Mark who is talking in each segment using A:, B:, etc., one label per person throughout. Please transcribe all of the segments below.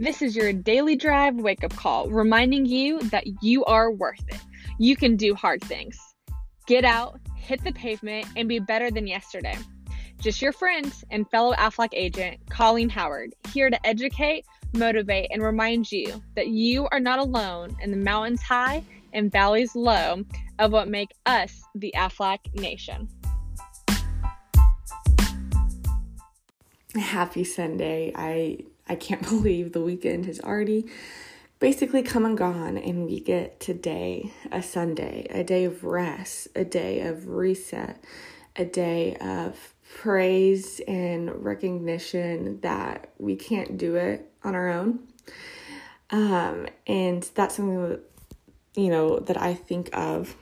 A: This is your daily drive wake up call, reminding you that you are worth it. You can do hard things. Get out, hit the pavement, and be better than yesterday. Just your friend and fellow AFLAC agent, Colleen Howard, here to educate, motivate, and remind you that you are not alone in the mountains high and valleys low of what make us the AFLAC nation.
B: Happy Sunday. I I can't believe the weekend has already basically come and gone and we get today a Sunday, a day of rest, a day of reset, a day of praise and recognition that we can't do it on our own. Um, and that's something that, you know, that I think of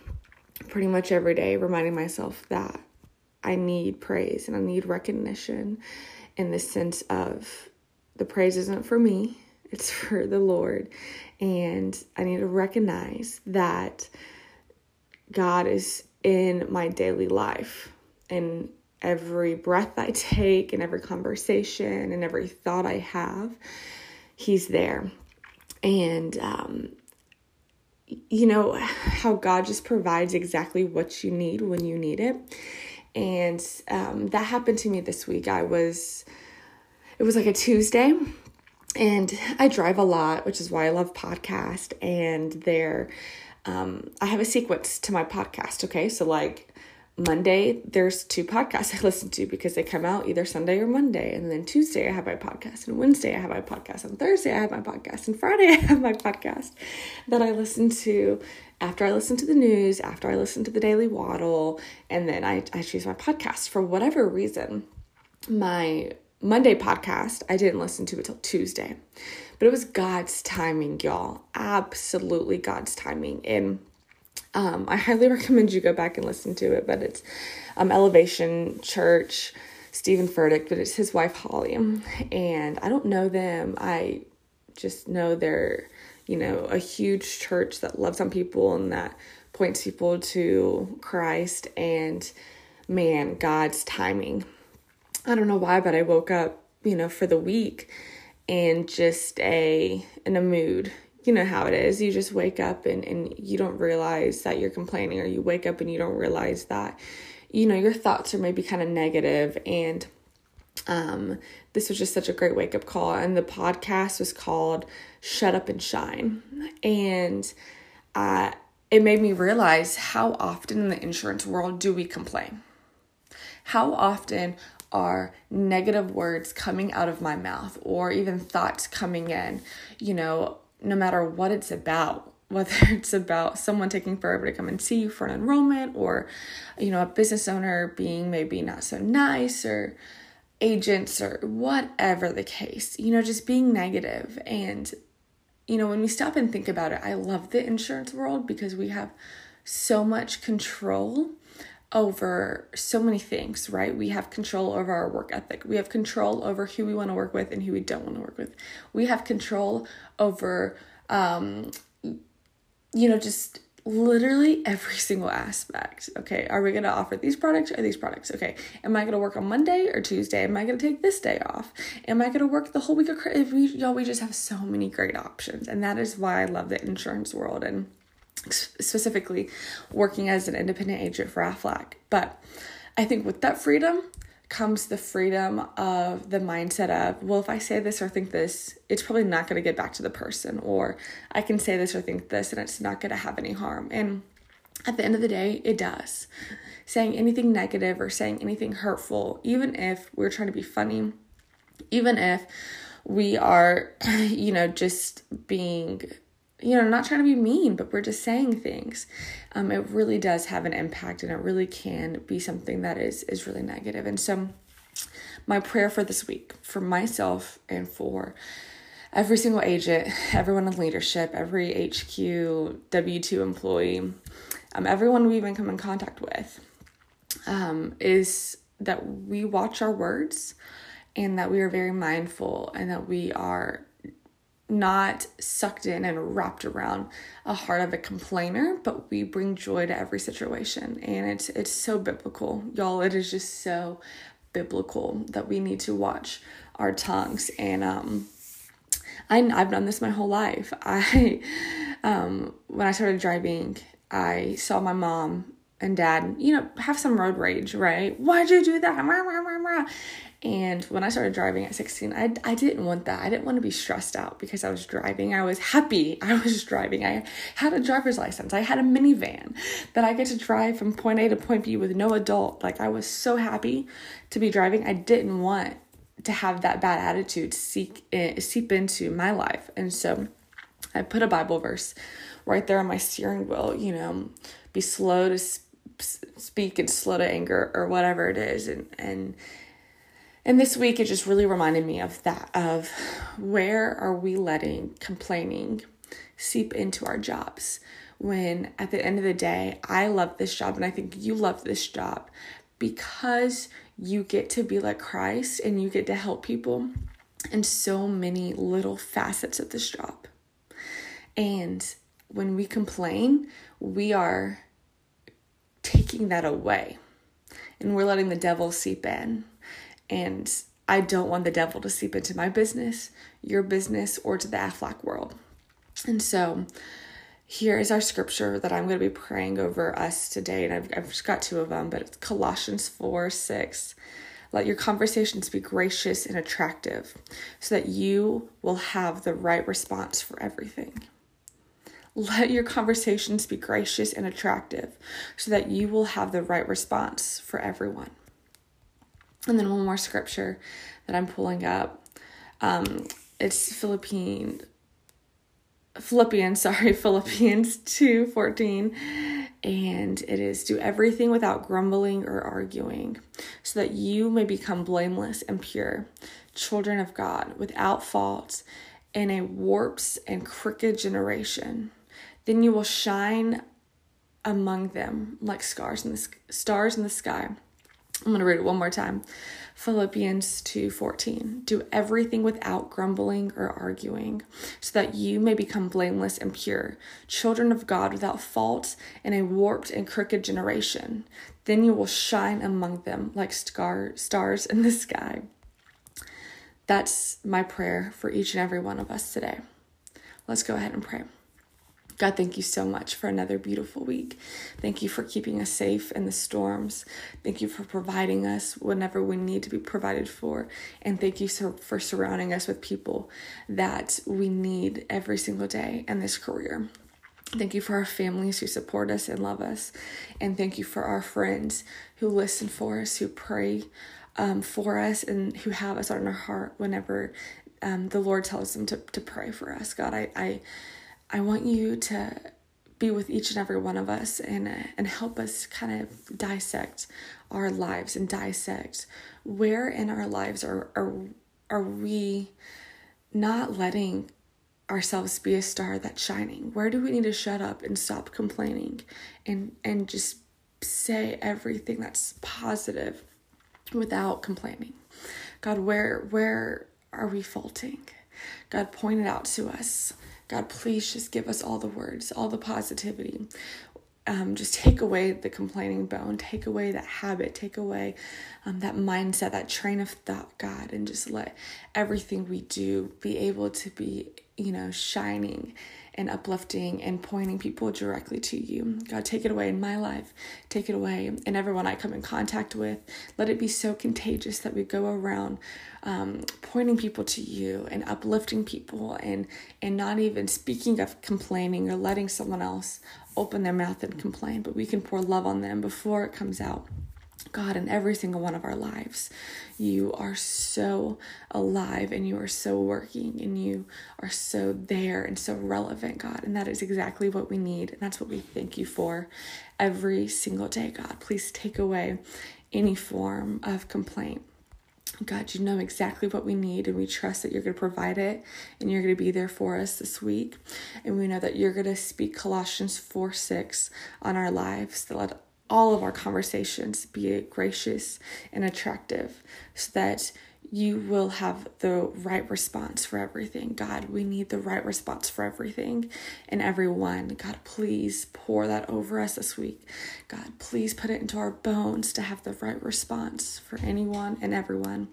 B: pretty much every day, reminding myself that I need praise and I need recognition in the sense of the praise isn't for me, it's for the Lord. And I need to recognize that God is in my daily life and every breath I take and every conversation and every thought I have, He's there. And, um, you know, how God just provides exactly what you need when you need it. And um, that happened to me this week. I was, it was like a Tuesday and I drive a lot, which is why I love podcast. And there, um, I have a sequence to my podcast. Okay, so like Monday, there's two podcasts I listen to because they come out either Sunday or Monday. And then Tuesday, I have my podcast. And Wednesday, I have my podcast. And Thursday, I have my podcast. And Friday, I have my podcast that I listen to after I listen to the news, after I listen to the Daily Waddle. And then I, I choose my podcast. For whatever reason, my Monday podcast, I didn't listen to it until Tuesday. But it was God's timing, y'all. Absolutely God's timing. And um, I highly recommend you go back and listen to it, but it's um, Elevation Church, Stephen Furtick, but it's his wife Holly. And I don't know them. I just know they're, you know, a huge church that loves on people and that points people to Christ and man, God's timing. I don't know why, but I woke up, you know, for the week and just a in a mood. You know how it is. You just wake up and, and you don't realize that you're complaining, or you wake up and you don't realize that, you know, your thoughts are maybe kind of negative. And um this was just such a great wake up call. And the podcast was called shut up and shine. And uh it made me realize how often in the insurance world do we complain? How often are negative words coming out of my mouth or even thoughts coming in you know no matter what it's about whether it's about someone taking forever to come and see you for an enrollment or you know a business owner being maybe not so nice or agents or whatever the case you know just being negative. And you know when we stop and think about it i love the insurance world because we have so much control over so many things, right? We have control over our work ethic. We have control over who we want to work with and who we don't want to work with. We have control over, um, you know, just literally every single aspect. Okay, are we going to offer these products or these products? Okay, am I going to work on Monday or Tuesday? Am I going to take this day off? Am I going to work the whole week? Of, if we, y'all, we just have so many great options, and that is why I love the insurance world and specifically working as an independent agent for AFLAC. But I think with that freedom comes the freedom of the mindset of, well, if I say this or think this, it's probably not going to get back to the person, or I can say this or think this and it's not going to have any harm. And at the end of the day, it does. Saying anything negative or saying anything hurtful, even if we're trying to be funny, even if we are, you know, just being you know, not trying to be mean, but we're just saying things. Um, it really does have an impact, and it really can be something that is is really negative. And so, my prayer for this week, for myself and for every single agent, everyone in leadership, every HQ W two employee, um, everyone we even come in contact with, um, is that we watch our words, and that we are very mindful, and that we are not sucked in and wrapped around a heart of a complainer, but we bring joy to every situation. And it's it's so biblical. Y'all, it is just so biblical that we need to watch our tongues and um I, I've done this my whole life. I, um, when I started driving, I saw my mom and dad, you know, have some road rage, right? Why'd you do that? And when I started driving at 16, I, I didn't want that. I didn't want to be stressed out because I was driving. I was happy I was driving. I had a driver's license. I had a minivan that I get to drive from point A to point B with no adult. Like I was so happy to be driving. I didn't want to have that bad attitude seek eh, seep into my life. And so I put a Bible verse right there on my steering wheel, you know, be slow to speak and slow to anger or whatever it is and and and this week, it just really reminded me of that of where are we letting complaining seep into our jobs? When at the end of the day, I love this job and I think you love this job because you get to be like Christ and you get to help people in so many little facets of this job. And when we complain, we are taking that away and we're letting the devil seep in. And I don't want the devil to seep into my business, your business, or to the Aflac world. And so here is our scripture that I'm going to be praying over us today. And I've, I've just got two of them, but it's Colossians 4 6. Let your conversations be gracious and attractive so that you will have the right response for everything. Let your conversations be gracious and attractive so that you will have the right response for everyone. And then one more scripture that I'm pulling up. Um, it's Philippine Philippians, sorry, Philippians 2 14. And it is do everything without grumbling or arguing, so that you may become blameless and pure, children of God, without fault, in a warped and crooked generation. Then you will shine among them like stars in the stars in the sky I'm going to read it one more time. Philippians 2:14 Do everything without grumbling or arguing so that you may become blameless and pure children of God without fault in a warped and crooked generation. Then you will shine among them like star- stars in the sky. That's my prayer for each and every one of us today. Let's go ahead and pray God, thank you so much for another beautiful week. Thank you for keeping us safe in the storms. Thank you for providing us whenever we need to be provided for. And thank you so, for surrounding us with people that we need every single day in this career. Thank you for our families who support us and love us. And thank you for our friends who listen for us, who pray um, for us, and who have us on our heart whenever um, the Lord tells them to, to pray for us. God, I, I I want you to be with each and every one of us and and help us kind of dissect our lives and dissect where in our lives are are are we not letting ourselves be a star that's shining? Where do we need to shut up and stop complaining and and just say everything that's positive without complaining? God where where are we faulting? God point it out to us God, please just give us all the words, all the positivity. Um, just take away the complaining bone, take away that habit, take away um, that mindset, that train of thought, God, and just let everything we do be able to be, you know, shining and uplifting and pointing people directly to you. God, take it away in my life. Take it away in everyone I come in contact with. Let it be so contagious that we go around um, pointing people to you and uplifting people and and not even speaking of complaining or letting someone else open their mouth and complain, but we can pour love on them before it comes out. God, in every single one of our lives. You are so alive and you are so working and you are so there and so relevant, God. And that is exactly what we need. And that's what we thank you for every single day, God. Please take away any form of complaint. God, you know exactly what we need, and we trust that you're going to provide it and you're going to be there for us this week. And we know that you're going to speak Colossians 4 6 on our lives, that let all of our conversations be gracious and attractive so that you will have the right response for everything. God, we need the right response for everything and everyone. God, please pour that over us this week. God, please put it into our bones to have the right response for anyone and everyone.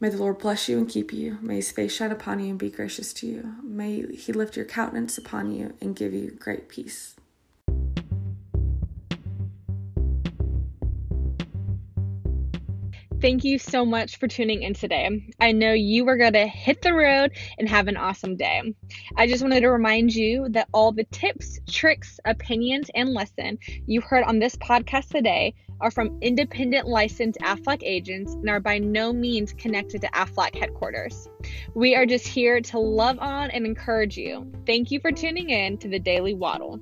B: May the Lord bless you and keep you. May his face shine upon you and be gracious to you. May he lift your countenance upon you and give you great peace.
A: Thank you so much for tuning in today. I know you are going to hit the road and have an awesome day. I just wanted to remind you that all the tips, tricks, opinions, and lesson you heard on this podcast today are from independent licensed AFLAC agents and are by no means connected to AFLAC headquarters. We are just here to love on and encourage you. Thank you for tuning in to the Daily Waddle.